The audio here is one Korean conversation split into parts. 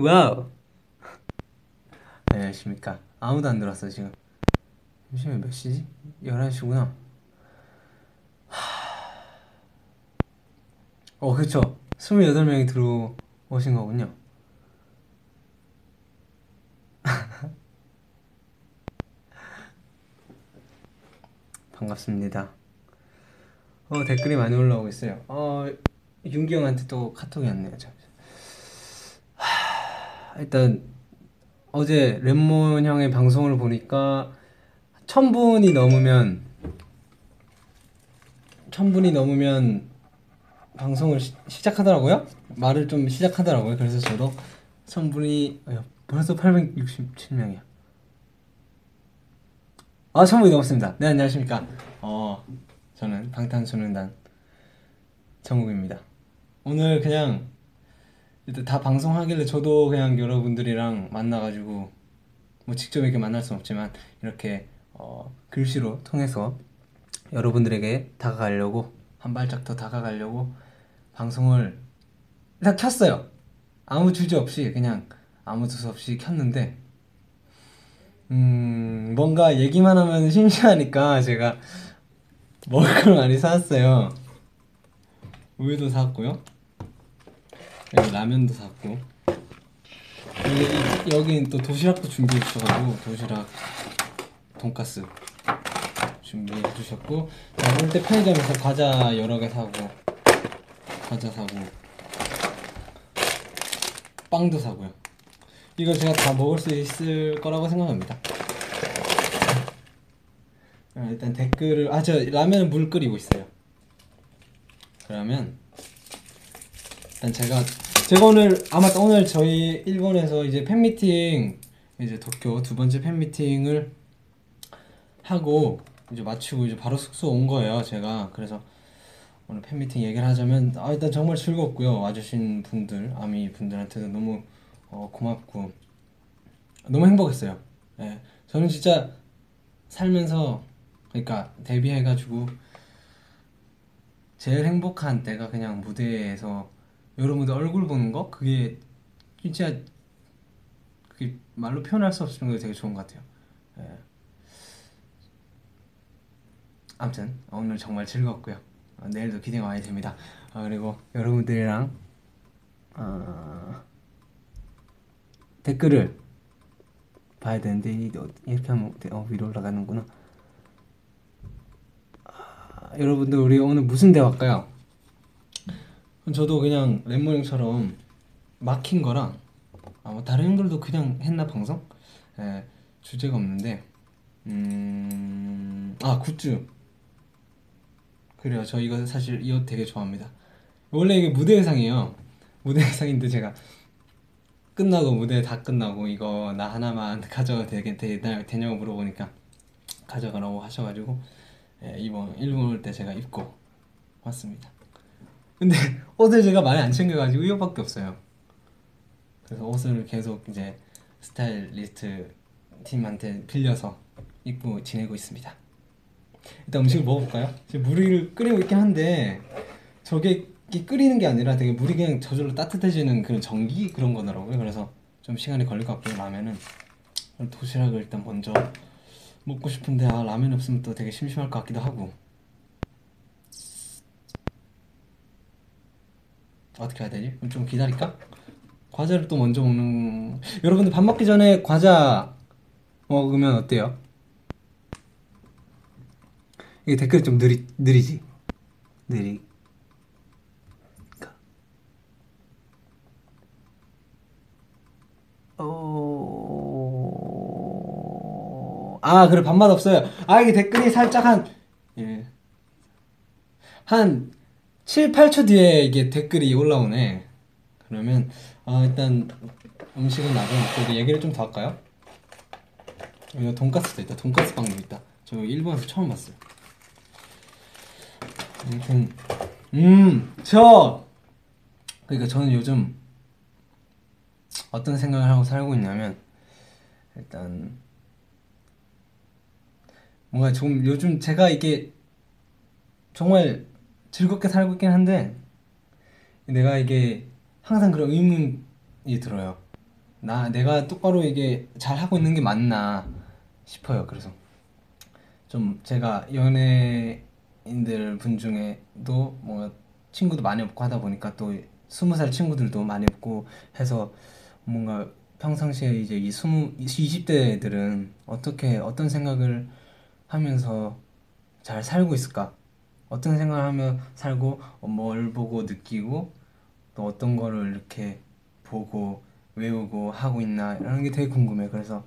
와우. 안녕하십니까. 아무도 안 들었어, 지금. 잠시만, 몇 시지? 11시구나. 어, 그쵸. 28명이 들어오신 거군요. 반갑습니다. 어, 댓글이 많이 올라오고 있어요. 어, 윤기 형한테 또 카톡이 왔네요. 잠 하, 일단 어제 랩몬 형의 방송을 보니까 천 분이 넘으면 천 분이 넘으면 방송을 시, 시작하더라고요. 말을 좀 시작하더라고요. 그래서 저도 천 분이 어, 벌써 867명이야. 아, 천 분이 넘었습니다. 네, 안녕하십니까. 어, 저는 방탄소년단 정국입니다. 오늘 그냥 일단 다 방송하길래 저도 그냥 여러분들이랑 만나가지고 뭐 직접 이렇게 만날 순 없지만 이렇게 어, 글씨로 통해서 여러분들에게 다가가려고 한 발짝 더 다가가려고 방송을 딱 켰어요. 아무 주제 없이 그냥 아무 두서 없이 켰는데 음 뭔가 얘기만 하면 심심하니까 제가 먹을 걸 많이 사왔어요. 우유도 사왔고요. 여기 라면도 사왔고. 여기 여긴 또 도시락도 준비해 주셔가지고 도시락, 돈까스 준비해 주셨고 올때 편의점에서 과자 여러 개 사고 과자 사고 빵도 사고요. 이거 제가 다 먹을 수 있을 거라고 생각합니다. 아, 일단 댓글을 아 저 라면은 물 끓이고 있어요. 그러면 일단 제가 제가 오늘 아마 오늘 저희 일본에서 이제 팬미팅 이제 도쿄 두 번째 팬미팅을 하고 이제 마치고 이제 바로 숙소 온 거예요. 제가 그래서 오늘 팬미팅 얘기를 하자면 아 일단 정말 즐겁고요. 와주신 분들 아미 분들한테도 너무 어, 고맙고 너무 행복했어요. 예, 저는 진짜 살면서 그러니까 데뷔해가지고 제일 행복한 때가 그냥 무대에서 여러분들 얼굴 보는 거 그게 진짜 그게 말로 표현할 수 없을 정도로 되게 좋은 것 같아요. 예. 아무튼 오늘 정말 즐거웠고요. 어, 내일도 기대가 많이 됩니다. 어, 그리고 여러분들이랑 어, 댓글을 봐야 되는데 이렇게 하면 어, 위로 올라가는구나. 아, 여러분들 우리 오늘 무슨 대화할까요? 저도 그냥 랩모 형처럼 막힌 거랑 아, 뭐 다른 형들도 그냥 했나 방송? 예, 주제가 없는데 음... 아 굿즈. 그래요. 저 이거 사실 이 옷 되게 좋아합니다. 원래 이게 무대 의상이에요. 무대 의상인데 제가 끝나고 무대 다 끝나고 이거 나 하나만 가져가도 되게 되냐고 물어보니까 가져가라고 하셔가지고 예, 이번 일본 올 때 제가 입고 왔습니다 근데 옷을 제가 많이 안 챙겨가지고 이거밖에 없어요 그래서 옷을 계속 이제 스타일리스트 팀한테 빌려서 입고 지내고 있습니다 일단 음식을 먹어볼까요? 지금 물을 끓이고 있긴 한데 저게 끓이는 게 아니라 되게 물이 그냥 저절로 따뜻해지는 그런 전기 그런 거더라고요. 그래서 좀 시간이 걸릴 것 같고 라면은 도시락을 일단 먼저 먹고 싶은데 아 라면 없으면 또 되게 심심할 것 같기도 하고 어떻게 해야 되지? 좀 기다릴까? 과자를 또 먼저 먹는 여러분들 밥 먹기 전에 과자 먹으면 어때요? 이게 댓글 좀 느리 느리지 느리 어... 아 그래 밥맛 없어요 아 이게 댓글이 살짝 한 예. 한 7, 8초 뒤에 이게 댓글이 올라오네. 그러면 아 일단 음식은 나중에 얘기를 좀 더 할까요? 여기 돈까스도 있다. 돈까스 빵도 있다. 저 일본에서 처음 봤어요. 아무튼 음 저! 그러니까 저는 요즘 어떤 생각을 하고 살고 있냐면 일단 뭔가 좀 요즘 제가 이게 정말 즐겁게 살고 있긴 한데 내가 이게 항상 그런 의문이 들어요. 나 내가 똑바로 이게 잘 하고 있는 게 맞나 싶어요. 그래서 좀 제가 연예인들 분 중에도 뭔가 친구도 많이 없고 하다 보니까 또 스무 살 친구들도 많이 없고 해서 뭔가 평상시에 이제 이 스무 이십 대들은 어떻게 어떤 생각을 하면서 잘 살고 있을까? 어떤 생각을 하며 살고 뭘 보고 느끼고 또 어떤 거를 이렇게 보고 외우고 하고 있나 이런 게 되게 궁금해. 그래서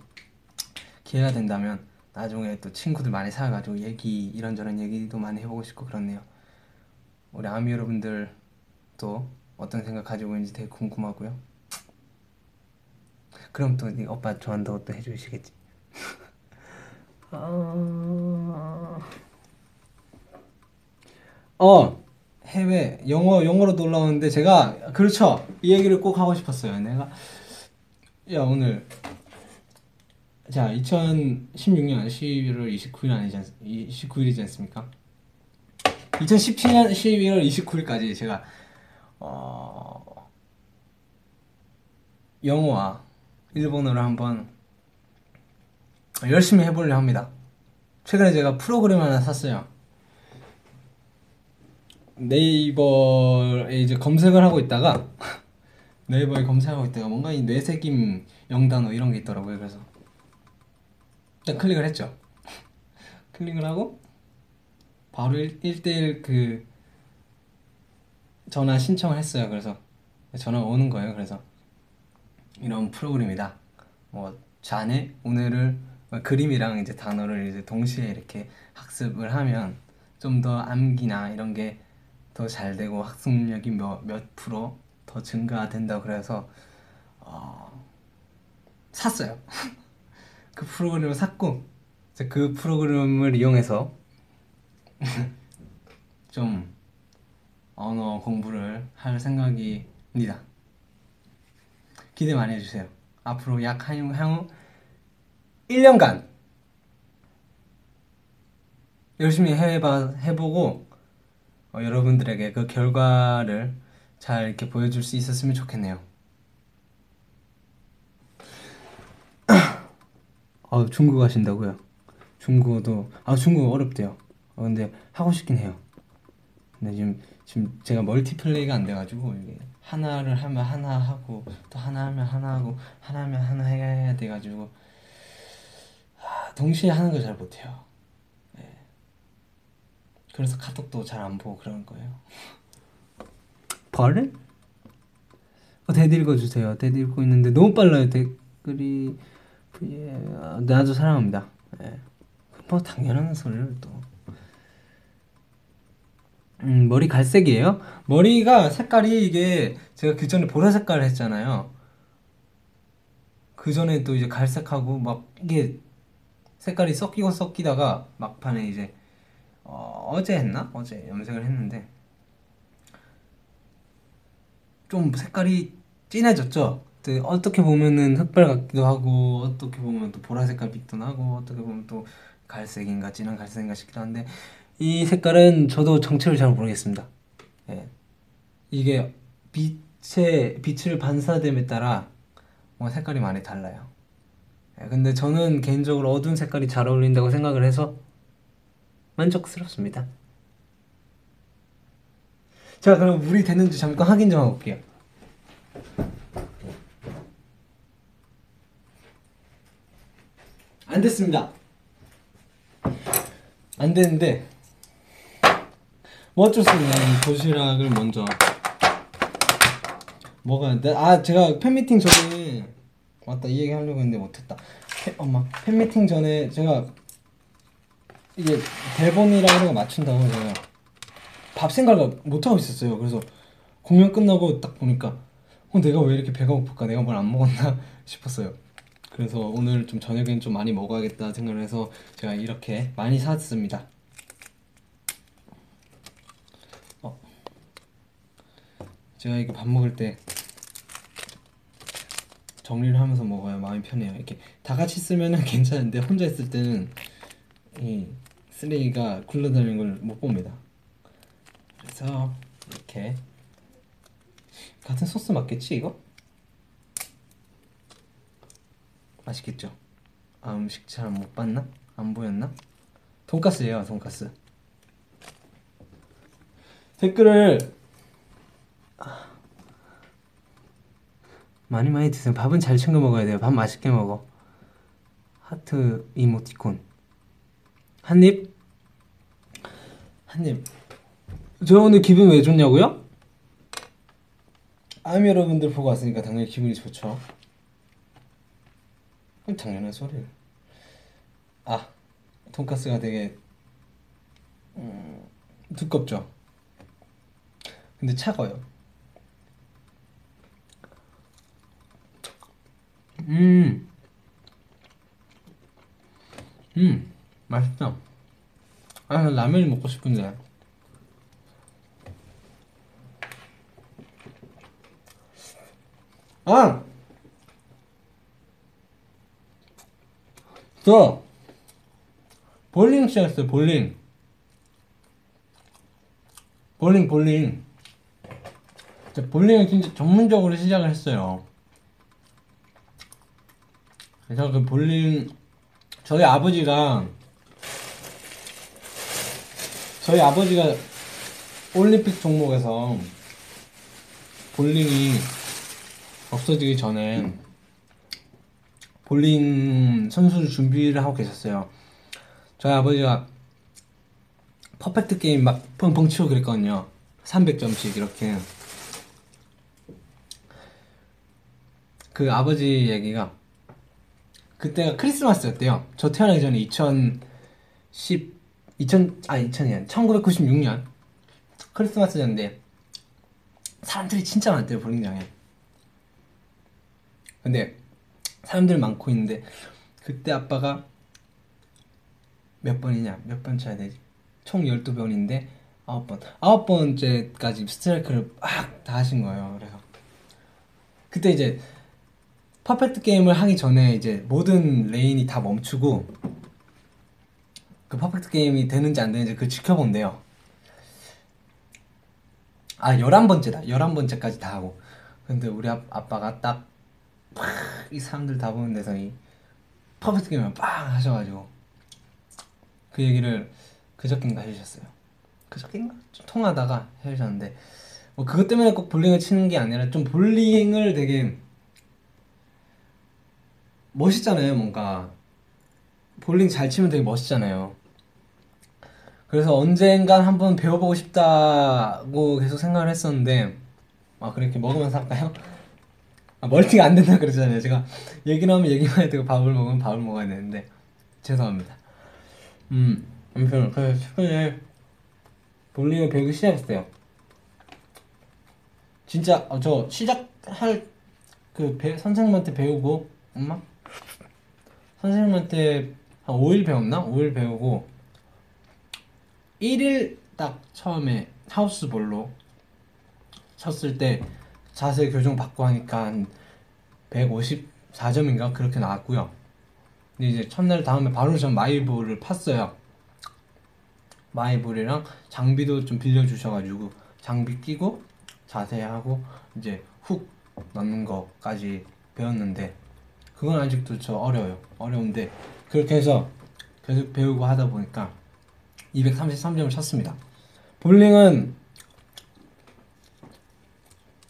기회가 된다면 나중에 또 친구들 많이 사가지고 얘기 이런저런 얘기도 많이 해보고 싶고 그렇네요. 우리 아미 여러분들 또 어떤 생각 가지고 있는지 되게 궁금하고요. 그럼 또네 오빠 좋아한다고 또 해주시겠지. 어 해외 영어 영어로 올라오는데 제가 그렇죠 이 얘기를 꼭 하고 싶었어요. 내가 야 오늘 자 2016년 11월 29일 아니지 않, 29일이지 않습니까? 2017년 12월 29일까지 제가 어, 영어와 일본어를 한번 열심히 해보려 합니다. 최근에 제가 프로그램 하나 샀어요. 네이버에 이제 검색을 하고 있다가 네이버에 검색하고 있다가 뭔가 이 뇌새김 영단어 이런 게 있더라고요. 그래서 일단 클릭을 했죠. 클릭을 하고 바로 1, 대1그 전화 신청을 했어요. 그래서 전화가 오는 거예요. 그래서 이런 프로그램이다. 뭐 자네 오늘을 뭐 그림이랑 이제 단어를 이제 동시에 이렇게 학습을 하면 좀 더 암기나 이런 게 더 잘 되고 학습력이 몇, 몇 프로 더 증가된다 그래서 어, 샀어요. 그 프로그램을 샀고 그 프로그램을 이용해서 좀 언어 공부를 할 생각입니다. 기대 많이 해주세요. 앞으로 약 향후 1년간 열심히 해봐, 해보고 어, 여러분들에게 그 결과를 잘 이렇게 보여줄 수 있었으면 좋겠네요. 아, 중국어 하신다고요? 중국어도 아 중국어 어렵대요. 어, 근데 하고 싶긴 해요. 근데 지금 지금 제가 멀티플레이가 안 돼가지고 이게 하나를 하면 하나 하고 또 하나 하면 하나 하고 하나 하면 하나 해야 돼가지고 아, 동시에 하는 걸 잘 못해요. 네. 그래서 카톡도 잘 안 보고 그런 거예요. 벌을? 어, 댓 읽어주세요. 댓 읽고 있는데 너무 빨라요 댓글이. 예, 나도 사랑합니다. 예. 뭐 당연한 소리를 또. 음, 머리 갈색이에요? 머리가 색깔이 이게 제가 그 전에 보라 색깔을 했잖아요. 그 전에 또 이제 갈색하고 막 이게 색깔이 섞이고 섞이다가 막판에 이제 어, 제 했나? 어제 염색을 했는데 좀 색깔이 진해졌죠? 어떻게 보면은 흑발 같기도 하고 어떻게 보면 또 보라 색깔 빛도 나고 어떻게 보면 또 갈색인가 진한 갈색인가 싶기도 한데 이 색깔은 저도 정체를 잘 모르겠습니다. 예. 이게 빛의 빛을 반사됨에 따라 뭔가 색깔이 많이 달라요. 예. 근데 저는 개인적으로 어두운 색깔이 잘 어울린다고 생각을 해서 만족스럽습니다. 자, 그럼 물이 됐는지 잠깐 확인 좀 하고 올게요. 안 됐습니다. 안 되는데 뭐 어쩔 수 없네. 도시락을 먼저 돼. 아 제가 팬미팅 전에 맞다 이 얘기 하려고 했는데 못했다. 팬, 엄마 팬미팅 전에 제가 이게 대본이랑 이런 거 맞춘다고 제가 밥 생각을 못 하고 있었어요. 그래서 공연 끝나고 딱 보니까 어 내가 왜 이렇게 배가 고플까? 내가 뭘 안 먹었나 싶었어요. 그래서 오늘 좀 저녁엔 좀 많이 먹어야겠다 생각을 해서 제가 이렇게 많이 샀습니다. 어. 제가 이거 밥 먹을 때 정리를 하면서 먹어야 마음이 편해요. 이렇게 다 같이 쓰면은 괜찮은데 혼자 있을 때는 이 쓰레기가 굴러다니는 걸 못 봅니다. 그래서 이렇게 같은 소스 맞겠지 이거? 맛있겠죠? 아 음식 잘 못 봤나? 안 보였나? 돈까스예요 돈까스 댓글을 많이 많이 드세요 밥은 잘 챙겨 먹어야 돼요 밥 맛있게 먹어 하트 이모티콘 한입 한입 저 오늘 기분 왜 좋냐고요? 아미 여러분들 보고 왔으니까 당연히 기분이 좋죠. 당연한 소리를 아 돈까스가 되게 음, 두껍죠? 근데 차가워요. 음, 음, 맛있다. 아, 라면이 먹고 싶은데. 아! 저, 볼링 시작했어요, 볼링. 볼링, 볼링. 저 볼링을 진짜 전문적으로 시작을 했어요. 그래서 그 볼링, 저희 아버지가, 저희 아버지가 올림픽 종목에서 볼링이 없어지기 전에 볼링 선수를 준비를 하고 계셨어요. 저희 아버지가 퍼펙트 게임 막 펑펑 치고 그랬거든요. 300점씩 이렇게. 그 아버지 얘기가 그때가 크리스마스였대요. 저 태어나기 전에 2010, 2000, 아, 2000년, 1996년 크리스마스였는데 사람들이 진짜 많대요, 볼링장에. 근데 사람들 많고 있는데 그때 아빠가 몇 번이냐? 몇 번 쳐야 되지? 총 12번인데 9번. 9번째까지 스트라이크를 막 다 하신 거예요. 그래서 그때 이제 퍼펙트 게임을 하기 전에 이제 모든 레인이 다 멈추고 그 퍼펙트 게임이 되는지 안 되는지 그 지켜본대요 아 11번째다 11번째까지 다 하고 근데 우리 아, 아빠가 딱이 사람들 다 보는 데서 이 퍼펙트 게임을 빵 하셔가지고 그 얘기를 그저께인가 해주셨어요. 그저께인가? 좀 통하다가 해주셨는데 뭐 그것 때문에 꼭 볼링을 치는 게 아니라 좀 볼링을 되게 멋있잖아요, 뭔가 볼링 잘 치면 되게 멋있잖아요. 그래서 언젠간 한번 배워보고 싶다고 계속 생각을 했었는데 아 그렇게 먹으면서 할까요? 아, 멀티가 안 된다 그러잖아요. 제가 얘기를 하면 얘기만 되고 밥을 먹으면 밥을 먹어야 되는데 죄송합니다. 음, 아무튼 그래서 최근에 볼링을 배우기 시작했어요. 진짜 어, 저 시작할 그 배, 선생님한테 배우고 엄마 선생님한테 한 5일 배웠나? 5일 배우고 1일 딱 처음에 하우스볼로 쳤을 때 자세 교정 받고 하니까 한 154점인가 그렇게 나왔고요. 근데 이제 첫날 다음에 바로 전 마이볼을 팠어요. 마이볼이랑 장비도 좀 빌려주셔가지고 장비 끼고 자세하고 이제 훅 넣는 거까지 배웠는데 그건 아직도 저 어려워요. 어려운데 그렇게 해서 계속 배우고 하다 보니까 233점을 쳤습니다. 볼링은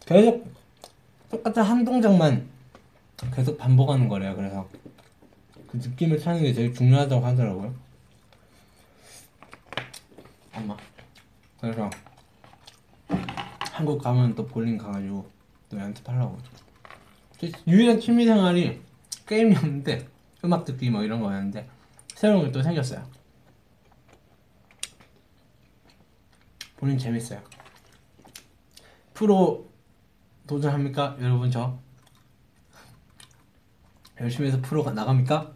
계속 똑같은 한 동작만 계속 반복하는 거래요. 그래서 그 느낌을 찾는 게 제일 중요하다고 하더라고요. 엄마. 그래서 한국 가면 또 볼링 가가지고 또 연습하려고. 유일한 취미 생활이 게임이었는데 음악 듣기 뭐 이런 거였는데 새로운 게 또 생겼어요. 볼링 재밌어요. 프로 도전합니까? 여러분 저 열심히 해서 프로 가 나갑니까?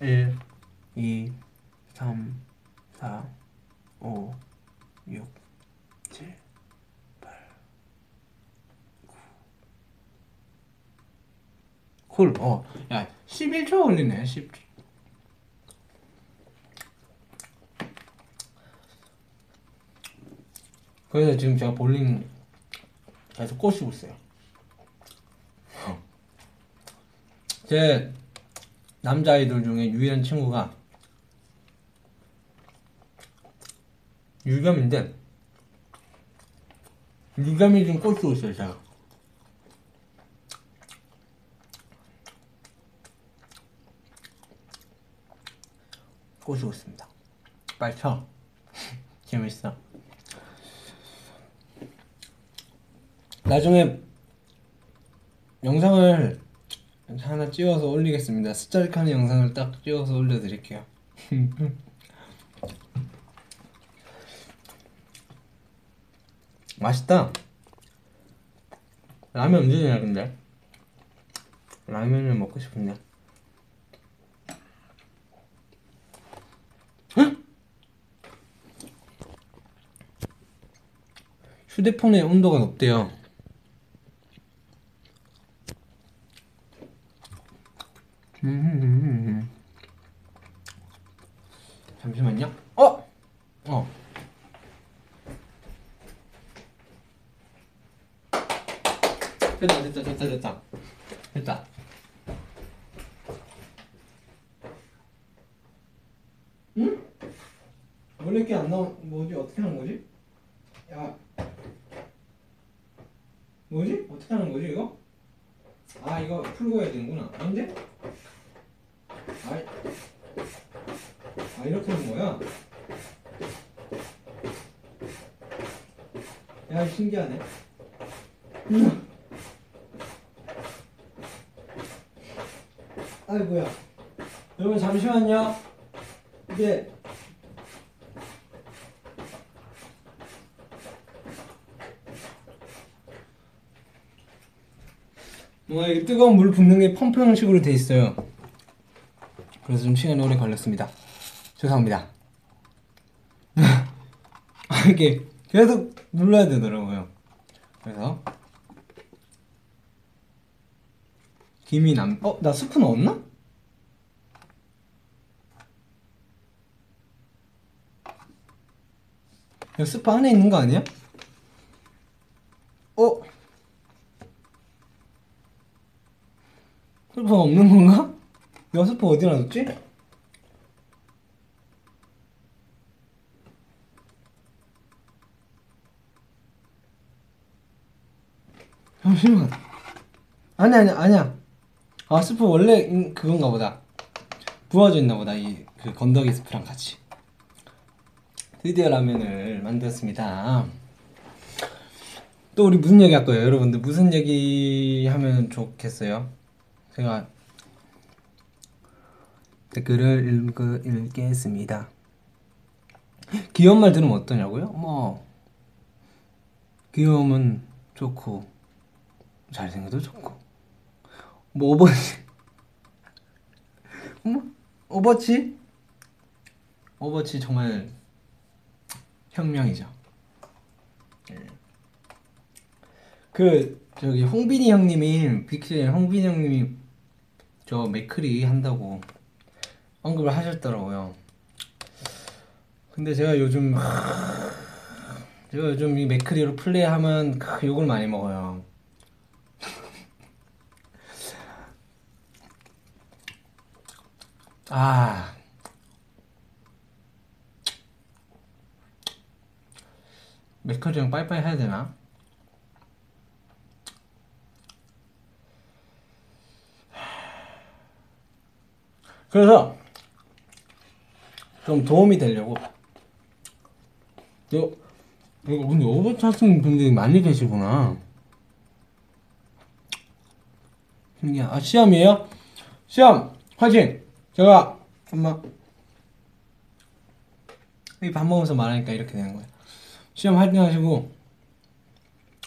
1 2 3 4 5 6 7 8 9 콜, 어, 야, 11초 걸리네, 10초. 그래서 지금 제가 볼링 계속 꼬시고 있어요. 제 남자아이들 중에 유일한 친구가 유겸인데 유겸이 지금 꼬시고 있어요 제가. 꼬시고 있습니다. 빨리 쳐. 재밌어. 나중에 영상을 하나 찍어서 올리겠습니다. 스짤카는 영상을 딱 찍어서 올려드릴게요. 맛있다. 라면 언제 되냐 근데? 라면을 먹고 싶은데. 헉? 휴대폰의 온도가 높대요 음. 잠시만요 어? 어 됐다 됐다 됐다 됐다 됐다 응? 원래 이렇게 안 나온 뭐지 어떻게 하는 거지? 야 뭐지 어떻게 하는 거지 이거? 아 이거 풀고 해야 되는구나 아닌데? 아이 아 이렇게 하는 거야? 야 신기하네 음. 아이고야 여러분 잠시만요 이게 뭔가 이게 뜨거운 물 붓는 게 펌프 형식으로 돼 있어요 그래서 좀 시간이 오래 걸렸습니다 죄송합니다 아, 이게 계속 눌러야 되더라고요 그래서 김이 남.. 어? 나 스프 넣었나? 이거 스프 안에 있는 거 아니야? 어? 스프 없는 건가? 내가 스프 어디 놔뒀지? 잠시만 아니 아니 아니야. 아 스프 원래 음, 그건가 보다. 부어져 있나 보다 이 그 건더기 스프랑 같이. 드디어 라면을 만들었습니다. 또 우리 무슨 얘기 할 거예요 여러분들? 무슨 얘기 하면 좋겠어요? 제가 댓글을 읽, 읽겠습니다. 귀여운 말 들으면 어떠냐고요? 뭐 귀여움은 좋고 잘생겨도 좋고. 뭐 오버치. 뭐 오버치? 오버치 정말 혁명이죠. 예. 그 저기 홍빈이 형님이 빅스의 홍빈이 형님이 저 맥크리 한다고 언급을 하셨더라고요. 근데 제가 요즘 제가 요즘 이 맥크리로 플레이하면 욕을 많이 먹어요 아. 맥커리랑 빠이빠이 해야 되나? 그래서 좀 도움이 되려고 요 이거 근데 오버치 하시는 분들이 많이 계시구나 신기하 아 시험이에요? 시험 화이팅! 제가 엄마 밥 먹으면서 말하니까 이렇게 되는 거예요. 시험 화이팅 하시고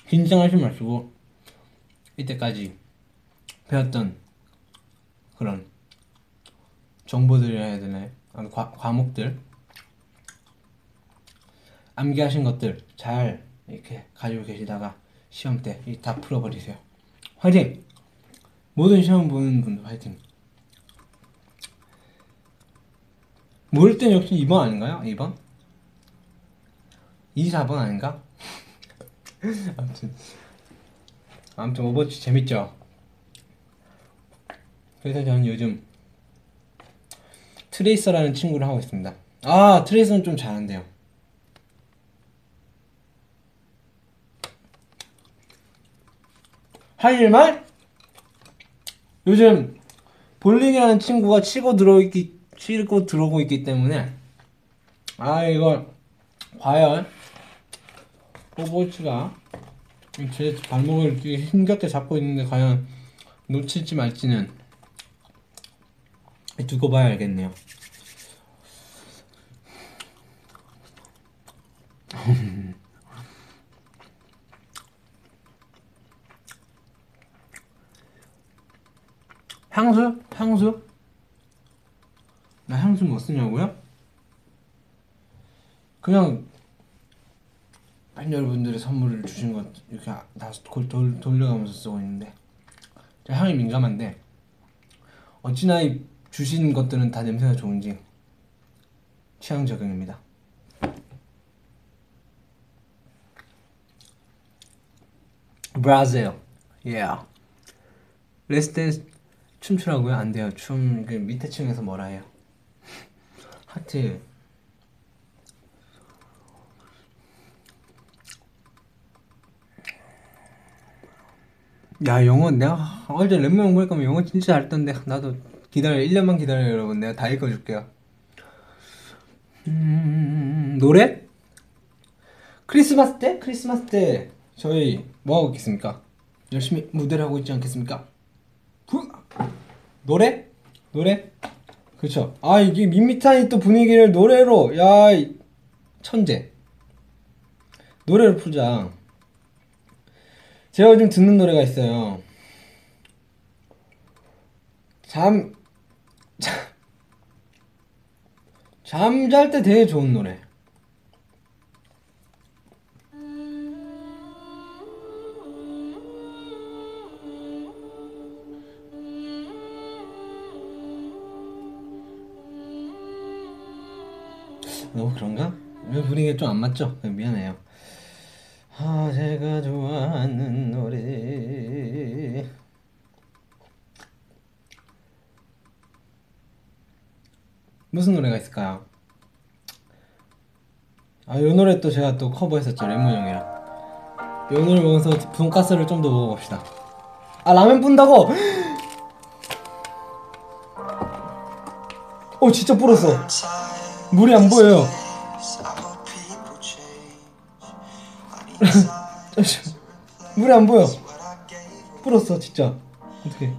긴장하지 마시고 이때까지 배웠던 그런 정보들이라 해야 되나요? 아, 과, 과목들 암기하신 것들 잘 이렇게 가지고 계시다가 시험 때 다 풀어버리세요. 화이팅! 모든 시험 보는 분들 화이팅! 모를 땐 역시 2번 아닌가요? 2번? 2, 4번 아닌가? 아무튼 아무튼 오버워치 재밌죠? 그래서 저는 요즘 트레이서라는 친구를 하고 있습니다. 아 트레이서는 좀 잘한대요. 할 일만? 요즘 볼링이라는 친구가 치고 들어있기 치고 들어오고 있기 때문에 아 이거 과연 오버워치가 제 발목을 이렇게 힘겹게 잡고 있는데 과연 놓칠지 말지는 두고 봐야 알겠네요. 향수? 향수? 나 향수 뭐 쓰냐고요? 그냥 팬 여러분들의 선물을 주신 것 이렇게 다 돌, 돌려가면서 쓰고 있는데 제가 향이 민감한데 어찌나 이 주신 것들은 다 냄새가 좋은지 취향 적용입니다. 브라질, yeah. 레스댄스 춤추라고요? 안 돼요. 춤 그 밑에 층에서 뭐라 해요? 하트. 야 영어 내가 어제 랩몬 공부할 거면 영어 진짜 잘했던데 나도 기다려 1년만 기다려요 여러분 내가 다 읽어줄게요 음, 노래? 크리스마스 때? 크리스마스 때 저희 뭐하고 있겠습니까? 열심히 무대를 하고 있지 않겠습니까? 후! 노래? 노래? 그렇죠. 아 이게 밋밋한 또 분위기를 노래로 야 천재. 노래로 풀자. 제가 요즘 듣는 노래가 있어요. 잠 잠잘 때 되게 좋은 노래. 너무 그런가? 분위기가 좀안 맞죠? 미안해요. 아, 제가 좋아하는 노래. 무슨 노래가 있을까요? 아, 요 노래 또 제가 또 커버했었죠, 레몬 형이랑. 요 노래 보면서 돈가스를 좀 더 먹어봅시다. 아, 라면 뿐다고! 어, 진짜 불었어. 물이 안 보여요. 물이 안 보여. 불었어, 진짜. 어떻게?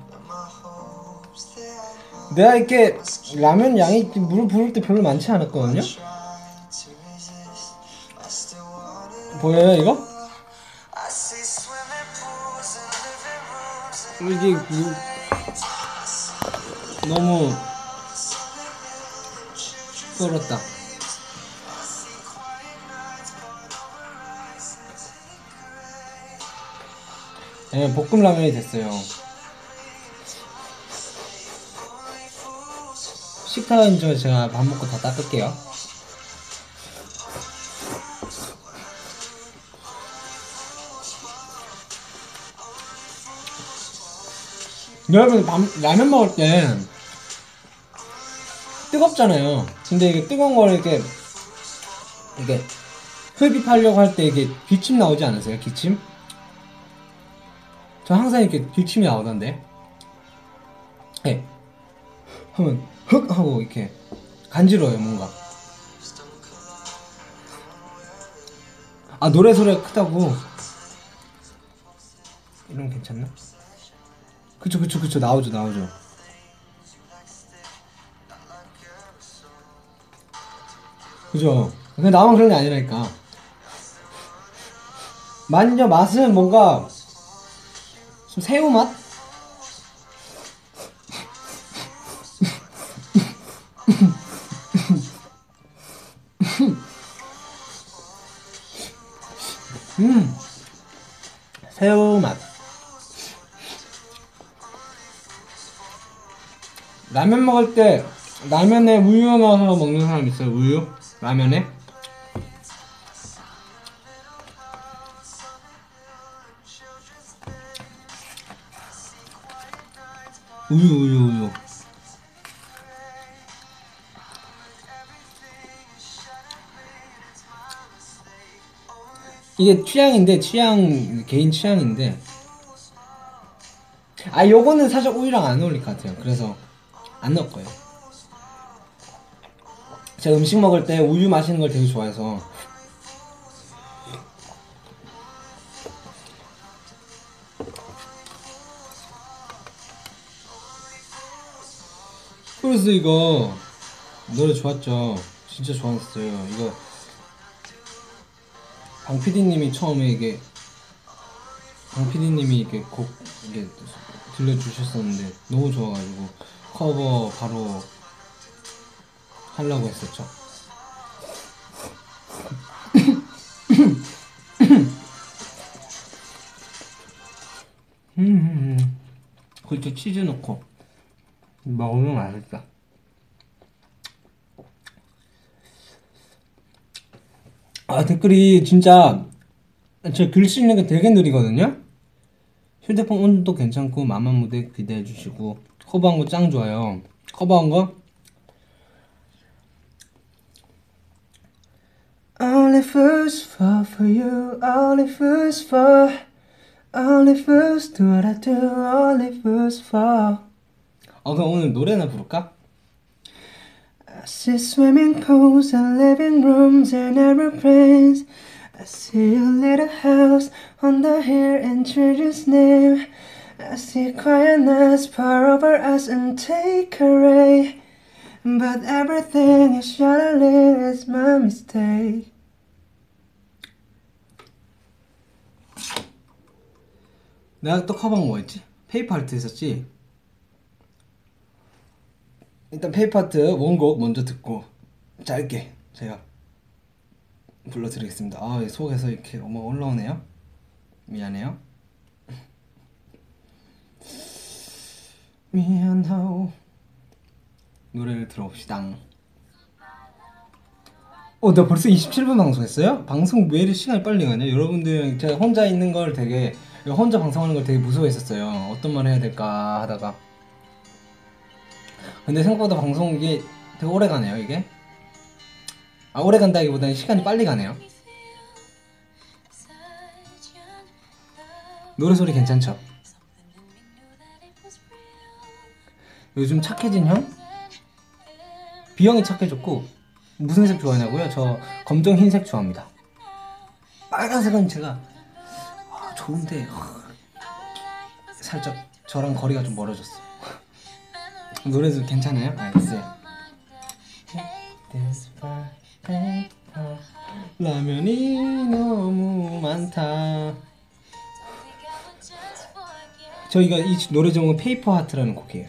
내가 이렇게 라면 양이 물 부을 때 별로 많지 않았거든요. 보여요 이거? 이게 물 너무 썰었다. 네, 볶음 라면이 됐어요. 식탁은 저 제가 밥 먹고 다 닦을게요. 여러분 밥, 라면 먹을 때 뜨겁잖아요. 근데 이게 뜨거운 걸 이렇게 이게 흡입하려고 할 때 이게 기침 나오지 않으세요? 기침? 저 항상 이렇게 기침이 나오던데. 네. 하면 흑 하고 이렇게 간지러워요 뭔가 아 노래 소리가 크다고 이런 괜찮나? 그쵸 그쵸 그쵸 나오죠 나오죠 그죠? 그냥 나만 그런 게 아니라니까. 만져 맛은 뭔가 좀 새우 맛? 음. 새우 맛. 라면 먹을 때 라면에 우유 넣어서 먹는 사람 있어요? 우유 라면에? 우유 우유 우유. 이게 취향인데 취향 개인 취향인데. 아 요거는 사실 우유랑 안 어울릴 것 같아요. 그래서 안 넣을 거예요 제가 음식 먹을 때 우유 마시는 걸 되게 좋아해서. 그래서 이거 노래 좋았죠. 진짜 좋았어요. 이거 방 PD님이 처음에 이게 방 PD님이 이게 곡 이게 들려주셨었는데 너무 좋아가지고 커버 바로 하려고 했었죠. 음, 그때 치즈 넣고 먹으면 맛있다. 아 댓글이 진짜 저 글씨 읽는 게 되게 느리거든요. 휴대폰 온도 괜찮고 마마 무대 기대해 주시고 커버한 거 짱 좋아요. 커버한 거 Only first fall for you, only first fall, only first do what I do, only first fall. 어 그럼 오늘 노래나 부를까? I see swimming pools and living rooms and aeroplanes. I see a little house on the hill in children's name. I see quiet nights pour over us and take away. But everything is shallow, it's my mistake. 내가 또 커버한 거 뭐였지? Paper Hearts 했었지? 일단 Paper Hearts 원곡 먼저 듣고 짧게 제가 불러드리겠습니다. 아, 속에서 이렇게 어머 올라오네요. 미안해요. 미안하오. 노래를 들어봅시다. 어, 나 벌써 27분 방송했어요? 방송 왜 이렇게 시간이 빨리 가냐? 여러분들 제가 혼자 있는 걸 되게 혼자 방송하는 걸 되게 무서워했었어요. 어떤 말 해야 될까 하다가 근데 생각보다 방송 이게 되게 오래 가네요, 이게. 아, 오래 간다기보다는 시간이 빨리 가네요. 노래 소리 괜찮죠? 요즘 착해진 형? B형이 착해졌고 무슨 색 좋아하냐고요? 저 검정 흰색 좋아합니다. 빨간색은 제가 아, 좋은데 아, 살짝 저랑 거리가 좀 멀어졌어. 노래도 괜찮아요? 알겠어요. 라면이 너무 많다. 저희가 이 노래 제목은 Paper Hearts라는 곡이에요.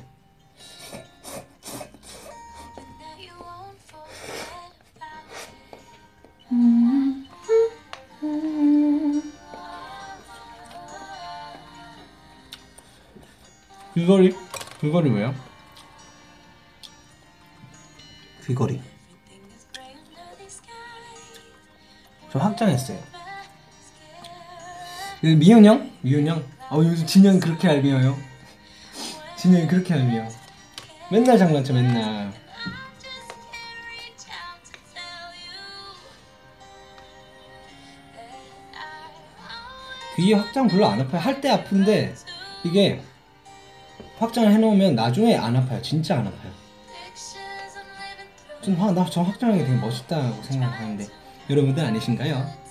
귀걸이? 귀걸이 왜요? 귀걸이. 저 확장했어요. 미훈 형? 미훈 형? 어, 요즘 진현 그렇게 얄미워요. 진현이 그렇게 얄미워. 맨날 장난쳐, 맨날. 귀 확장 별로 안 아파요. 할 때 아픈데, 이게 확장을 해놓으면 나중에 안 아파요. 진짜 안 아파요. 좀, 화, 나, 저 확장하는 게 되게 멋있다고 생각하는데, 여러분들 아니신가요?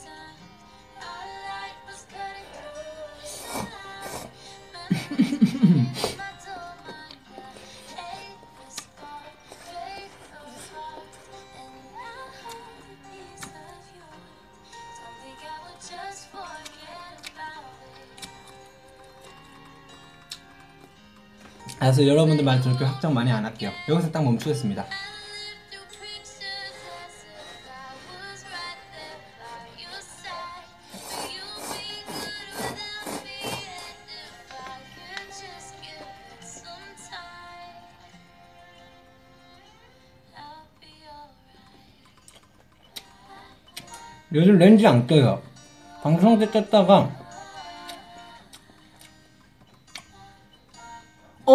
그래서 여러분들 말 들을게 확장 많이 안 할게요. 여기서 딱 멈추겠습니다. 요즘 렌즈 안 껴요. 방송 때 꼈다가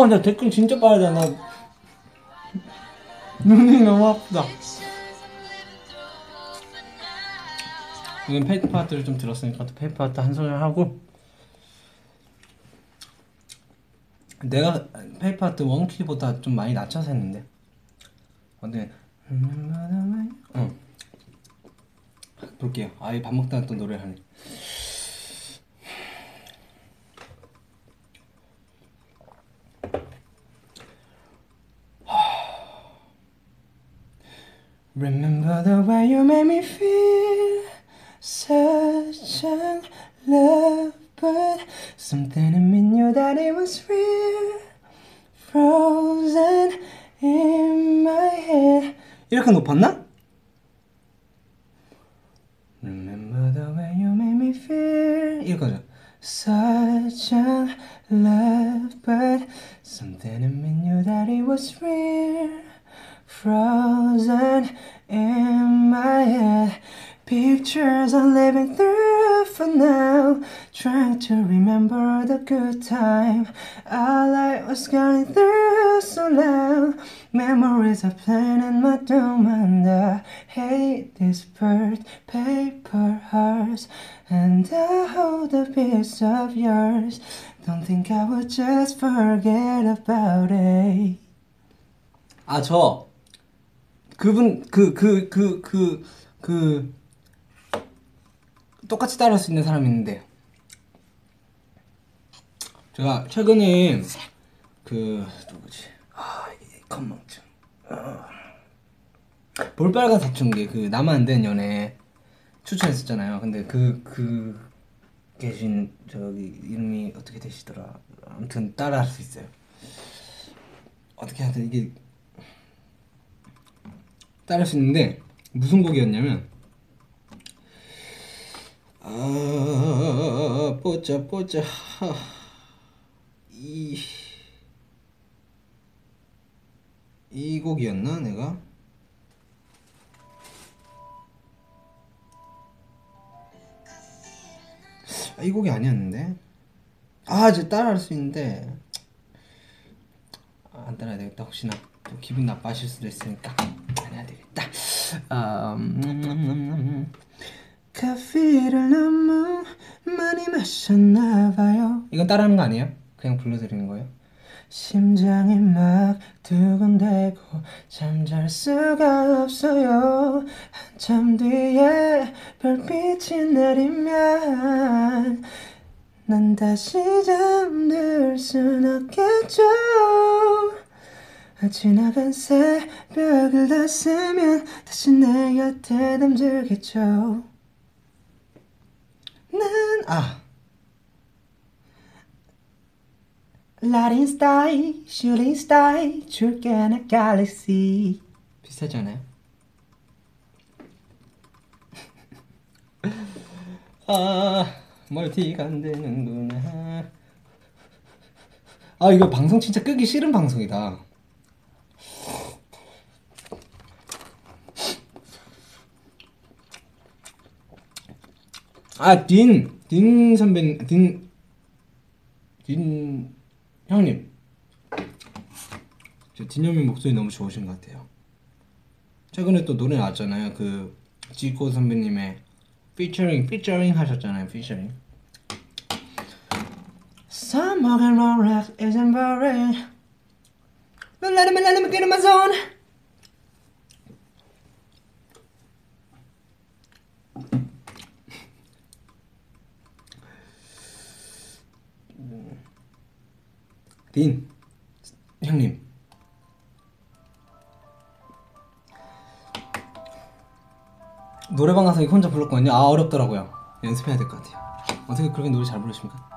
어, 나 댓글 진짜 빠르다. 나. 눈이 너무 아프다. 이건 페이크 파트를 좀 들었으니까 또 페이크 파트 한 소절 하고. 내가 페이크 파트 원키보다 좀 많이 낮춰서 했는데. 근데 어. 볼게요. 아예 밥 먹다가 또 노래를 하네 Remember the way you made me feel such a love, but something in me knew that it was real, frozen in my head. 이렇게 높았나? Remember the way you made me feel 이거죠. Such a love, but something in me knew that it was real. frozen in my head. Pictures I'm living through for now. Trying to remember the good time our life was going through so loud. Memories are playing in my dome, and I hate this bird paper hearts. And I hold a piece of yours. Don't think I would just forget about it. 아, 저 그분 그 그 그 그 그 똑같이 따라할 수 있는 사람이 있는데. 제가 최근에 그 누구지? 아이 건망증. 어. 볼빨간 사춘기 그 나만 안 된 연애 추천했었잖아요. 근데 그그 그 계신 저기 이름이 어떻게 되시더라. 아무튼 따라할 수 있어요. 어떻게 하든 이게 따라할 수 있는데 무슨 곡이었냐면 아 뽀짜 뽀짜 이, 이 곡이었나 내가? 아, 이 곡이 아니었는데? 아 이제 따라할 수 있는데. 아, 안 따라야 되겠다. 혹시나 또 기분 나빠하실 수도 있으니까 안 해야 되겠다 음, 음, 음, 커피를 너무 많이 마셨나봐요 이건 따라하는 거 아니에요? 그냥 불러드리는 거예요? 심장이 막 두근대고 잠잘 수가 없어요 한참 뒤에 별빛이 내리면 난 다시 잠들 순 없겠죠 지나간 새벽을 닿으면 다시 내 곁에 잠들겠죠 난 아. 라린 스타일, 슈링 스타일, 줄게 내 갤럭시 비슷하지 않아요? 아 멀티가 안 되는구나 아 이거 방송 진짜 끄기 싫은 방송이다 아, 딘, 딘 선배님, 딘, 딘 형님. 딘 형님 목소리 너무 좋으신 것 같아요. 최근에 또 노래 나왔잖아요. 그 지코 선배님의 피처링, 피처링 하셨잖아요. 피처링. Summer and rock isn't boring. Don't let me, let me get in my zone. 딘 형님. 노래방 가서 이거 혼자 불렀거든요. 아 어렵더라고요. 연습해야 될 것 같아요. 어떻게 그렇게 노래 잘 부르십니까?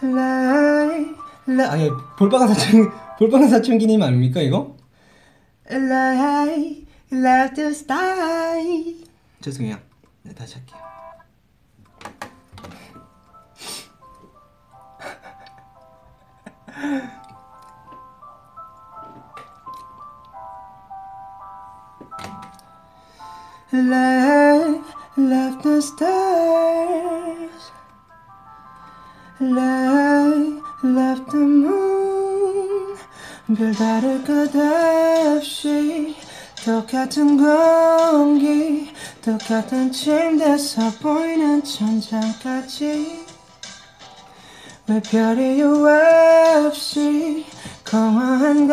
라이 라 아니 볼빨간 사춘 볼빨간 사춘기님 아닙니까 이거? 라이 style. 죄송해요. 네 다시 할게요 Love, love the stars. Love, love the moon. 별 다를 것 없이 똑같은 공기 똑같은 침대에서 보이는 천장까지 왜 별이 없이 공허한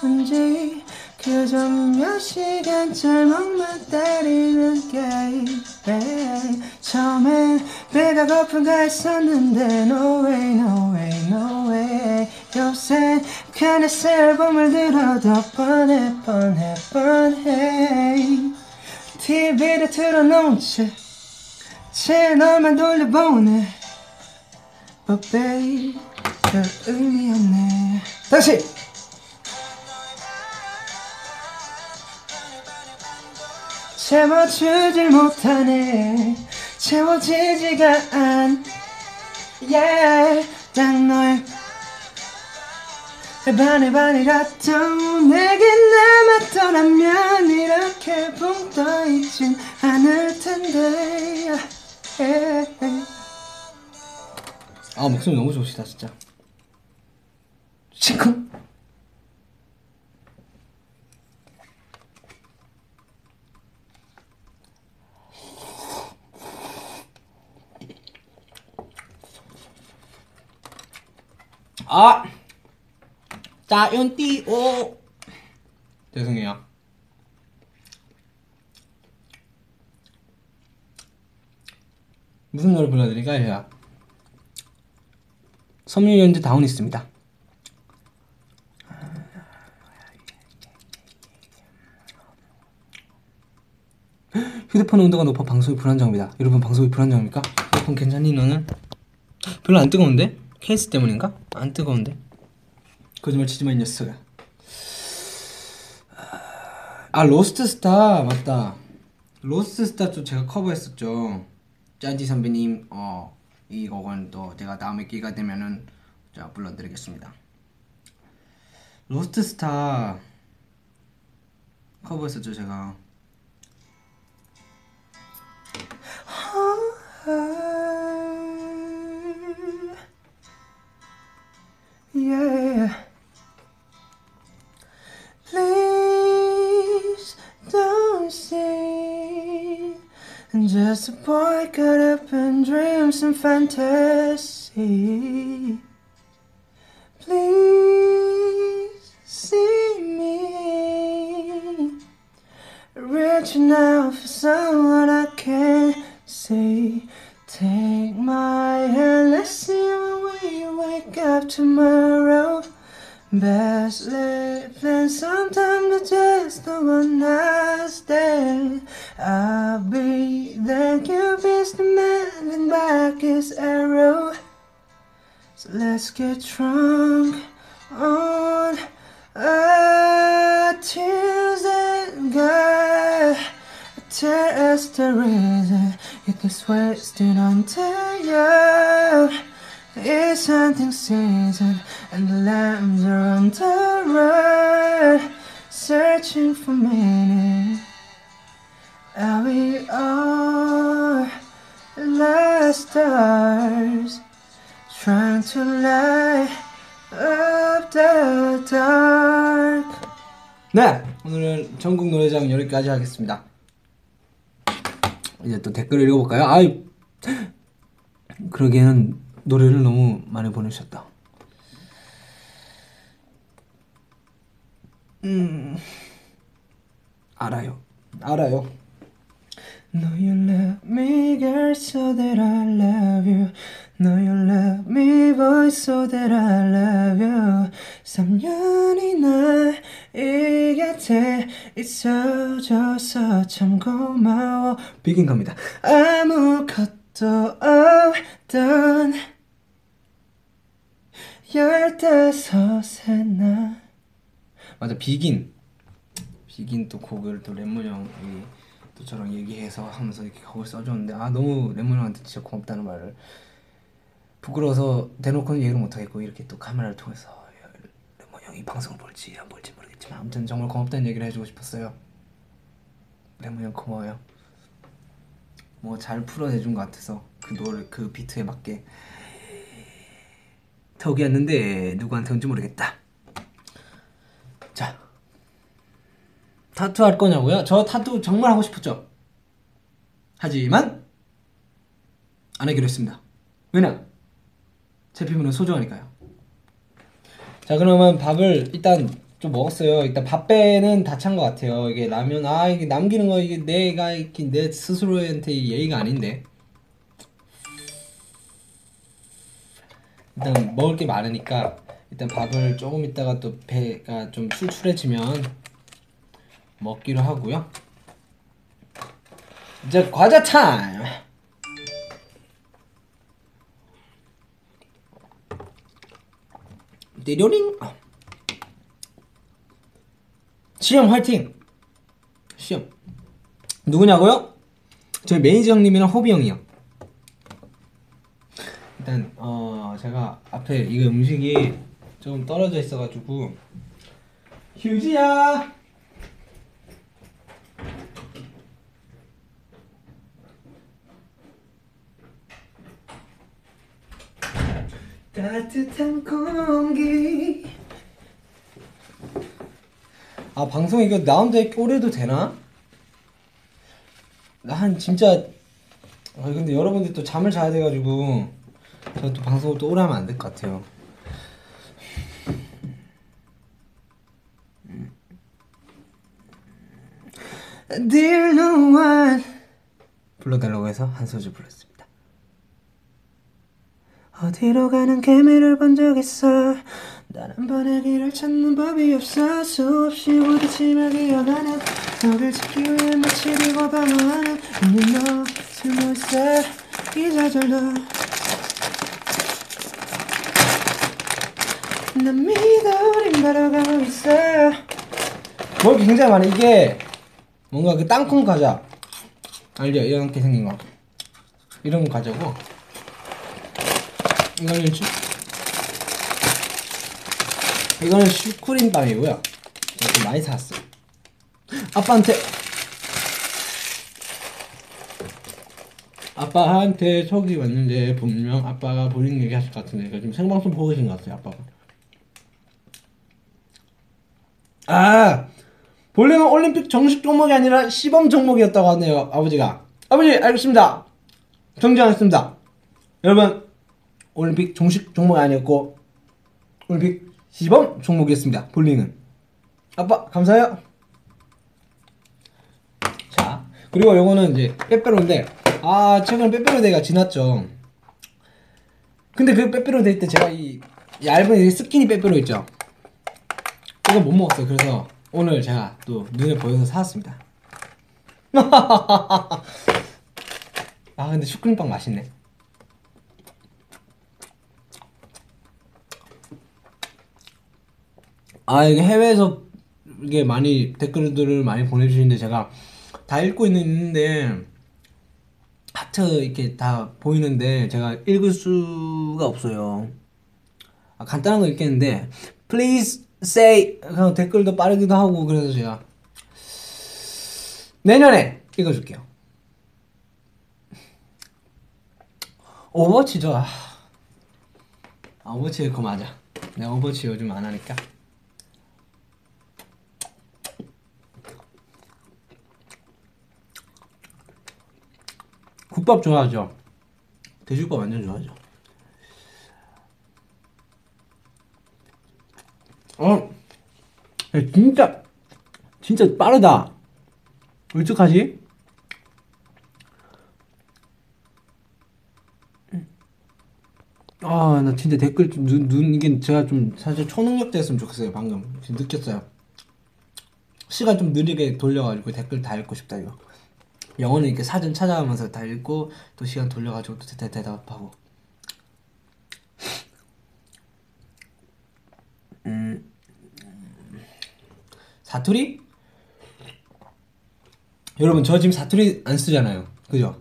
건지 그저 몇 시간 잘못 만 때리는 게임 처음엔 배가 고픈가 했었는데 No way no way no way. 요새 카네스 앨범을 들어도 뻔해 뻔해 뻔해. TV를 틀어놓은 채 채널만 돌려보네. But babe 별 의미 없네. 다시 채워주질 못하네. 채워지지가 않. Yeah. 딱 너의 반의 반이라도 내게 남았더라면 이렇게 붕 떠있진 않을 텐데. Yeah. 아 목소리 너무 좋으시다 진짜. 지금 아 짜윤띠오 죄송해요 무슨 노래 불러드릴까요 제가 섬유유연제 다우니 씁니다 휴대폰 온도가 높아 방송이 불안정합니다 여러분 방송이 불안정합니까? 휴대폰 괜찮니 너는? 별로 안 뜨거운데? 케이스 때문인가? 안 뜨거운데? 거짓말 치지 마 이 녀석아 아 Lost Star 맞다. Lost Star 좀 제가 커버했었죠. 짠지 선배님 어 이 곡은 또 제가 다음에 기회가 되면은 자 불러드리겠습니다. Lost Star 커버했었죠 제가 Yeah. Please don't And just a boy caught up in dreams and fantasy. Please see me reaching out for someone I can't see. Take my hand, let's see when we wake up tomorrow. Best living sometime to just the one night stand. I'll be there, Cupid's demanding back his arrow. So let's get drunk on a Tuesday, God. Tell us the reason it gets wasted until you. It's hunting season and the lambs are on the run, searching for meaning. And we are lost stars trying to light up the dark. 네, 오늘은 전국 노래장 여기까지 하겠습니다. 이제 또 댓글을 읽어볼까요? 아이, 그러기에는 노래를 너무 많이 보내주셨다. 음, 알아요. 알아요. No, you love me, girl, so that I love you. No, you love me, boy, so that I love you. 3년이 나 이 곁에 있어줘서 참 고마워. 비긴 갑니다. 아무것도 없던 열다섯의 날. 맞아, 비긴. 비긴 또 곡을 또 랩몬 형이 또 저랑 얘기해서 하면서 이렇게 곡을 써줬는데 아 너무 랩몬 형한테 진짜 고맙다는 말을 부끄러워서 대놓고는 얘기를 못하겠고 이렇게 또 카메라를 통해서 랩몬 형이 방송을 볼지 안 볼지 모르겠지만 아무튼 정말 고맙다는 얘기를 해주고 싶었어요 랩몬 형 고마워요 뭐 잘 풀어내준 것 같아서 그 노래 그 비트에 맞게 덕이었는데 누구한테 온지 모르겠다 자 타투 할 거냐고요? 저 타투 정말 하고 싶었죠. 하지만 안 하기로 했습니다. 왜냐? 제 피부는 소중하니까요. 자 그러면 밥을 일단 좀 먹었어요. 일단 밥 배는 다 찬 것 같아요. 이게 라면 아 이게 남기는 거 이게 내가 이렇게 내 스스로한테 예의가 아닌데. 일단 먹을 게 많으니까 일단 밥을 조금 있다가 또 배가 좀 출출해지면 먹기로 하고요. 이제 과자 타임. 띠료링. 시험 화이팅. 시험. 누구냐고요? 저희 매니저 형님이랑 호비 형이요. 일단 어 제가 앞에 이거 음식이 조금 떨어져 있어가지고 휴지야. 따뜻한 공기. 아 방송 이거 나온데 올해도 되나? 나한 진짜 아 근데 여러분들 또 잠을 자야 돼가지고 저또 방송을 또 오래 하면 안 될 것 같아요. Dear no one 불러달라고 해서 한 소절 불렀습니다. 어디로 가는 개미를 본 적 있어? 단한 번의 길을 찾는 법이 없어. 수없이 부딪히며 기어가는 너를 지키기 위해 며칠이고 방황하는 이미 너 숨어있어 이 저절로. 난 믿어 우린 바로 가고 있어. 뭘 굉장히 많아. 이게 뭔가 그 땅콩 과자. 알죠? 이렇게 생긴 거. 이런 과자고 이거는 슈 이거는 슈크림 빵이고요. 제가 좀 많이 사왔어요 아빠한테 아빠한테 톡이 왔는데 분명 아빠가 본인 얘기하실 것 같은데 지금 생방송 보고 계신 것 같아요 아빠가. 아! 본래는 올림픽 정식 종목이 아니라 시범 종목이었다고 하네요 아버지가. 아버지 알겠습니다. 정정하겠습니다. 여러분 올림픽 정식 종목이 아니었고 올림픽 시범 종목이었습니다. 볼링은. 아빠 감사해요. 자 그리고 요거는 이제 빼빼로인데 아 최근에 빼빼로 데이가 지났죠. 근데 그 빼빼로 데이 때 제가 이 얇은 이 스키니 빼빼로 있죠? 이거 못 먹었어요. 그래서 오늘 제가 또 눈에 보여서 사왔습니다. 아 근데 슈크림빵 맛있네 아 이게 해외에서 이게 많이 댓글들을 많이 보내주시는데 제가 다 읽고 있는데 하트 이렇게 다 보이는데 제가 읽을 수가 없어요. 아, 간단한 거 읽겠는데 please say 그냥 댓글도 빠르기도 하고 그래서 제가 내년에 읽어줄게요. 오버워치죠. 아, 아, 오버워치 그거 맞아. 내가 오버워치 요즘 안 하니까. 국밥 좋아하죠? 돼지국밥 완전 좋아하죠? 어, 야, 진짜, 진짜 빠르다. 어떡하지? 아, 나 진짜 댓글 좀 눈, 눈, 이게 제가 좀 사실 초능력 됐으면 좋겠어요, 방금. 지금 느꼈어요. 시간 좀 느리게 돌려가지고 댓글 다 읽고 싶다, 이거. 영어는 이렇게 사전 찾아가면서 다 읽고 또 시간 돌려가지고 또 대, 대답하고 음 사투리? 여러분 저 지금 사투리 안 쓰잖아요 그죠?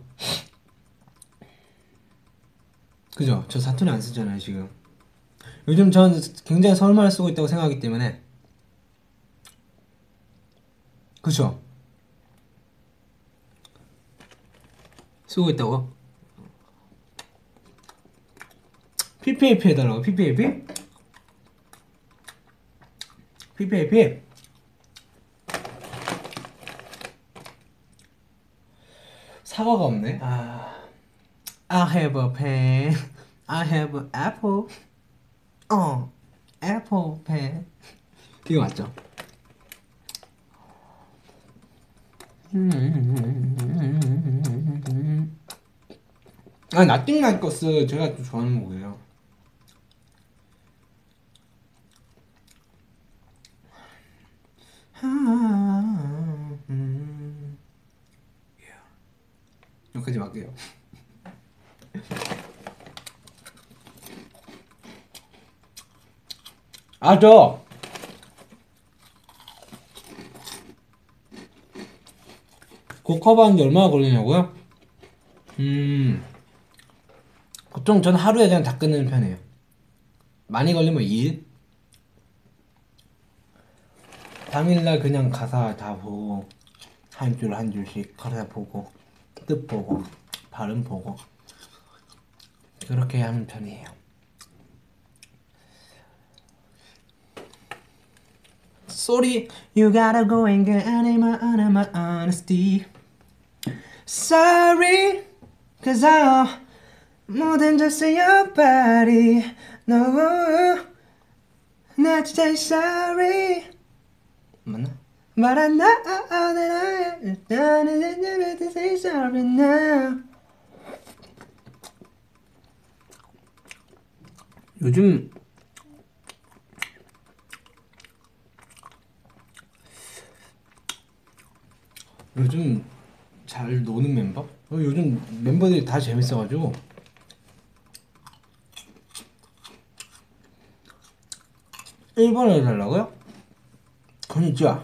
그죠? 저 사투리 안 쓰잖아요 지금 요즘 전 굉장히 서울말을 쓰고 있다고 생각하기 때문에 그죠? 쓰고 있다고? PPAP 해달라고 PPAP? PPAP 사과가 없네. 아, I have a pen. I have an apple. 어, apple pen. 이거 맞죠? 아, 나띵 라이커스 제가 또 좋아하는 곡이에요. 여기까지 맞게요. 아, 저! 곡 커버하는데 얼마나 걸리냐고요? 음, 보통 전 하루에 그냥 다 끝내는 편이에요. 많이 걸리면 2일? 당일날 그냥 가사 다 보고, 한 줄 한 줄씩 가사 보고, 뜻 보고, 발음 보고, 그렇게 하는 편이에요. Sorry, you gotta go and get any my, honesty. Sorry, cause I'm more than just your body. No, not just sorry. 맞나? But I know that I don't to say sorry now. 요즘 요즘 잘 노는 멤버? 어, 요즘 멤버들이 다 재밌어가지고 일본어 해달라고요? 건니치와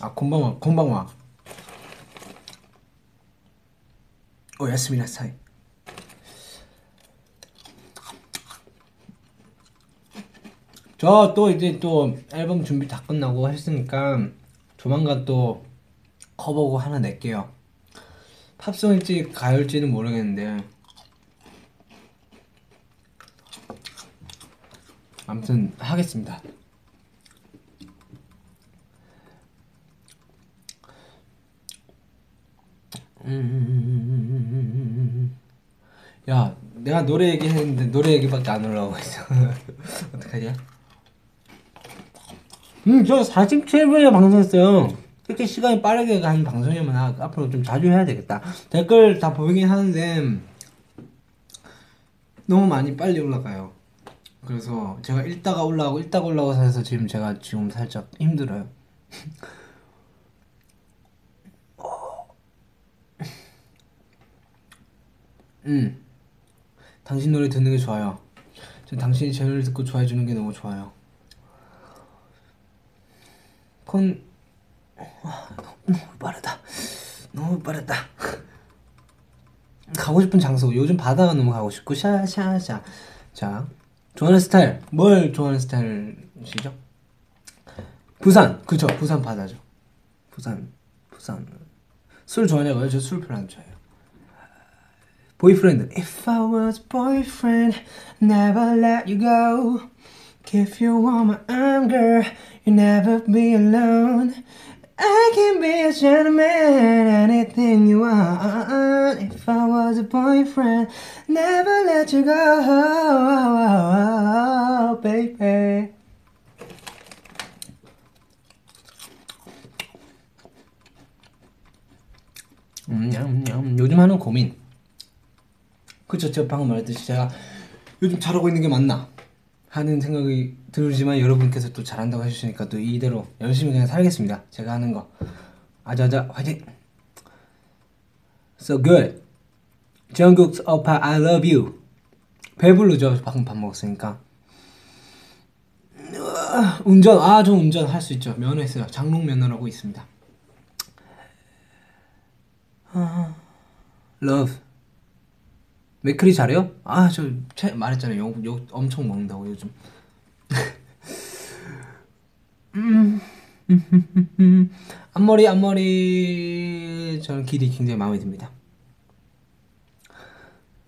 아 곤방와 곤방와 오 야스미나 사이. 저 또 이제 또 앨범 준비 다 끝나고 했으니까 조만간 또 커버곡 하나 낼게요. 팝송일지 가요일지는 모르겠는데 아무튼 하겠습니다 음. 야, 내가 노래 얘기했는데 노래 얘기밖에 안 올라오고 있어. 어떡하냐? 음, 저 47분에 방송했어요. 이렇게 시간이 빠르게 가는 방송이면 아, 앞으로 좀 자주 해야 되겠다. 댓글 다 보이긴 하는데 너무 많이 빨리 올라가요. 그래서 제가 읽다가 올라가고 읽다가 올라가서 해서 지금 제가 지금 살짝 힘들어요. 음. 당신 노래 듣는 게 좋아요. 전 당신이 제 노래 듣고 좋아해 주는 게 너무 좋아요. 폰 와, 너무 빠르다. 너무 빠르다. 가고 싶은 장소. 요즘 바다가 너무 가고 싶고 샤샤샤. 자, 좋아하는 스타일. 뭘 좋아하는 스타일이시죠? 부산. 그쵸. 부산 바다죠. 부산. 부산. 술 좋아하냐고요? 저 술 별로 안 좋아해요. 보이프렌드. If I was boyfriend, never let you go. If you want my arm, girl, you never be alone. I can be a gentleman, anything you want. If I was a boyfriend, never let you go, baby. 음, 음, 음, 요즘 하는 고민. 그쵸, 제가 방금 말했듯이 제가 요즘 잘하고 있는 게 맞나 하는 생각이 들지만 여러분께서 또 잘한다고 해주시니까 또 이대로 열심히 그냥 살겠습니다. 제가 하는 거. 아자아자 화이팅! So good. 정국's 오빠 I love you. 배부르죠? 방금 밥 먹었으니까. 운전 아저 운전 할 수 있죠. 면허했어요. 장롱 면허라고 있습니다. 아, love. 맥크리 잘해요? 아, 저 말했잖아요. 욕, 욕 엄청 먹는다고 요즘. 음. 앞머리 앞머리 저는 길이 굉장히 마음에 듭니다.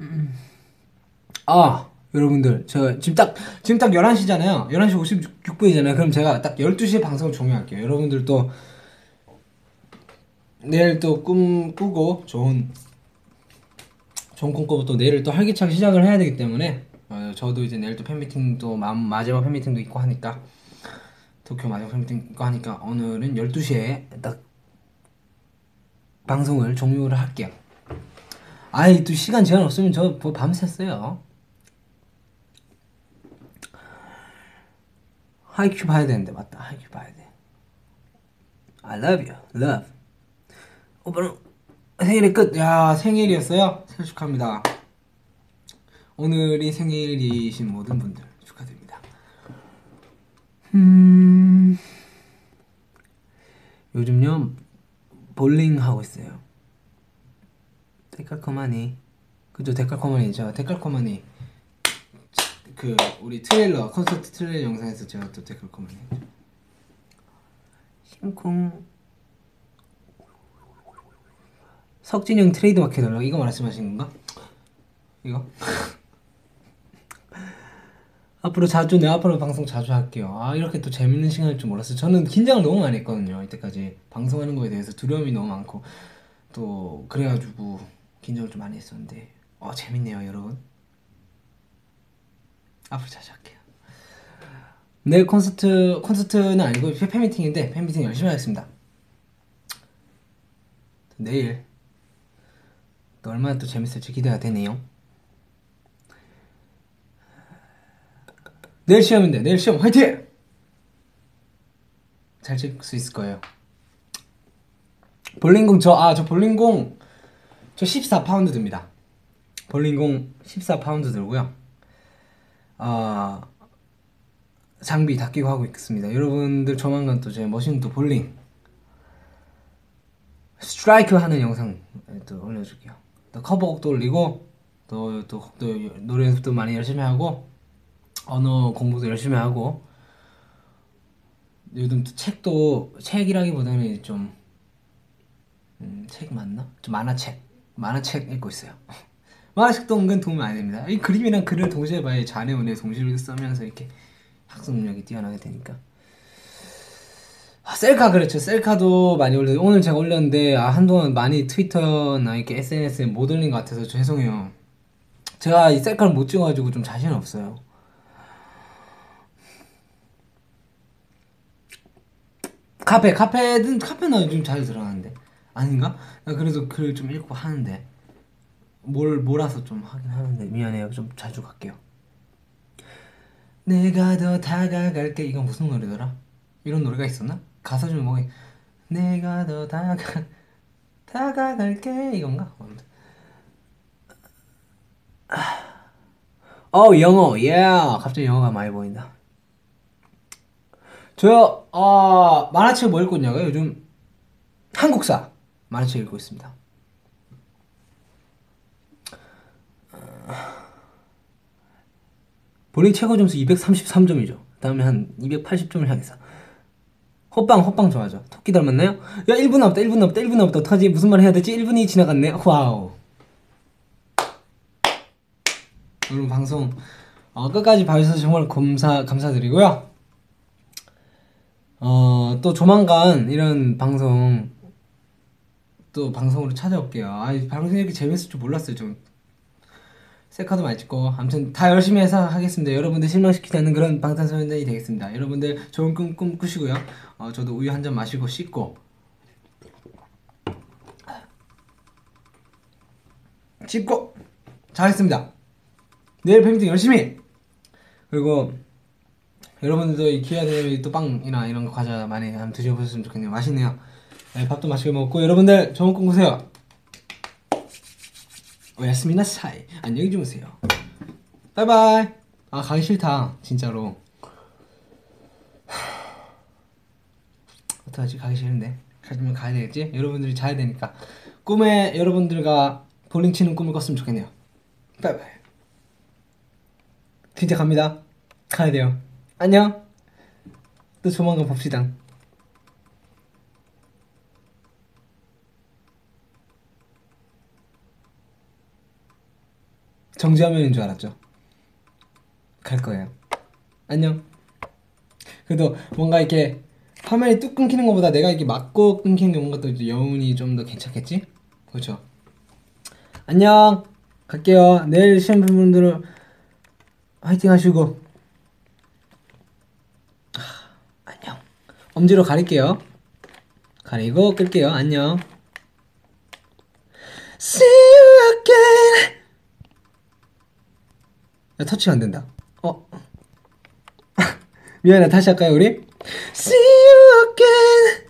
음. 아 여러분들 저 지금 딱 지금 딱 11시잖아요 11시 56분이잖아요 그럼 제가 딱 12시에 방송을 종료할게요 여러분들 또 내일 또 꿈 꾸고 좋은 좋은 꿈 꾸고 또 내일을 또 활기차게 시작을 해야 되기 때문에 어, 저도 이제 내일 또 팬미팅도 마, 마지막 팬미팅도 있고 하니까 도쿄 마지막 팬미팅 있고 하니까 오늘은 12시에 딱 방송을 종료를 할게요. 아이 또 시간 제한 없으면 저 뭐 밤샜어요. 하이큐 봐야 되는데 맞다. 하이큐 봐야 돼. I love you. Love. 오빠는 생일이 끝. 야 생일이었어요. 생일 축하합니다. 오늘이 생일이신 모든 분들 축하드립니다. 음 요즘요 볼링 하고 있어요. 데칼코마니 그죠 데칼코마니죠 데칼코마니 그 우리 트레일러 콘서트 트레일러 영상에서 제가 또 데칼코마니 심쿵 석진형 트레이드 마크 해달라고 이거 말씀하신 건가? 이거? 앞으로 자주 내 앞으로 방송 자주 할게요. 아 이렇게 또 재밌는 시간일 줄 몰랐어요. 저는 긴장을 너무 많이 했거든요. 이때까지 방송하는 거에 대해서 두려움이 너무 많고 또 그래가지고 긴장을 좀 많이 했었는데 어 재밌네요, 여러분. 앞으로 자주 할게요. 내일 콘서트 콘서트는 아니고 팬미팅인데 팬미팅 열심히 하겠습니다. 내일 또 얼마나 또 재밌을지 기대가 되네요. 내일 시험인데 내일 시험 화이팅! 잘칠수 있을 거예요. 볼링공 저 아 저 볼링공 저 14파운드 듭니다. 볼링공 14파운드 들고요. 아 장비 다 끼고 하고 있습니다. 여러분들 조만간 또제또 볼링 스트라이크 하는 영상 또 올려줄게요. 또 커버곡도 올리고 또, 또, 또 노래 연습도 많이 열심히 하고 언어 공부도 열심히 하고 요즘 또 책도 책이라기보다는 좀 음, 책 맞나? 좀 만화책 만화책 읽고 있어요. 만화책도 은근 도움이 많이 됩니다. 이 그림이랑 글을 동시에 봐야 자네운에 동시를 쓰면서 이렇게 학습 능력이 뛰어나게 되니까. 아, 셀카 그렇죠. 셀카도 많이 올려. 오늘 제가 올렸는데 아, 한동안 많이 트위터나 이렇게 SNS에 못 올린 것 같아서 죄송해요. 제가 이 셀카를 못 찍어가지고 좀 자신 없어요. 카페 카페는 카페는 요즘 잘 들어가는데 아닌가? 나 그래서 글좀 읽고 하는데 뭘 몰아서 좀 하긴 하는데 미안해요. 좀 자주 갈게요. 내가 더 다가갈게 이건 무슨 노래더라? 이런 노래가 있었나? 가사 좀 뭐게 내가 더 다가 다가갈게 이건가? 아무튼. 어 영어 예 yeah. 갑자기 영어가 많이 보인다. 저요 어, 만화책 뭐 읽고 있냐고요? 요즘 한국사 만화책 읽고 있습니다. 볼링 최고 점수 233점이죠. 다음에 한 280점을 향해서. 호빵, 호빵 좋아하죠. 토끼 닮았나요? 야, 1분 남았다, 1분 남았다, 1분 남았다. 어떡하지? 무슨 말 해야 되지? 1분이 지나갔네. 와우. 여러분, 방송, 어, 끝까지 봐주셔서 정말 감사, 감사드리고요. 어, 또 조만간 이런 방송, 또 방송으로 찾아올게요. 아, 방송이 이렇게 재밌을 줄 몰랐어요, 좀. 셀카도 많이 찍고. 아무튼 다 열심히 해서 하겠습니다. 여러분들 실망시키지 않는 그런 방탄소년단이 되겠습니다. 여러분들 좋은 꿈, 꿈 꾸시고요. 어, 저도 우유 한 잔 마시고 씻고. 씻고. 잘했습니다. 내일 팬미팅 열심히. 그리고 여러분들도 이 기회가 되면 또 빵이나 이런 과자 많이 한번 드셔보셨으면 좋겠네요. 맛있네요. 네, 밥도 맛있게 먹고 여러분들 좋은 꿈 꾸세요. 오야스미나 사이. 안녕히 주무세요. 바이바이. 아 가기 싫다 진짜로. 어떡하지? 가기 싫은데. 가면 가야 되겠지? 여러분들이 자야 되니까. 꿈에 여러분들과 볼링 치는 꿈을 꿨으면 좋겠네요. 바이바이. 진짜 갑니다. 가야 돼요 안녕 또 조만간 봅시다 정지화면인 줄 알았죠. 갈 거예요. 안녕. 그래도 뭔가 이렇게 화면이 뚝 끊기는 것보다 내가 이렇게 맞고 끊기는 게 뭔가 또 여운이 좀 더 괜찮겠지? 그렇죠. 안녕. 갈게요. 내일 시험 본 분들은 화이팅 하시고. 아, 안녕. 엄지로 가릴게요. 가리고 끌게요. 안녕. See you again. 야, 터치가 안 된다. 어. 미안해, 다시 할까요, 우리? See you again.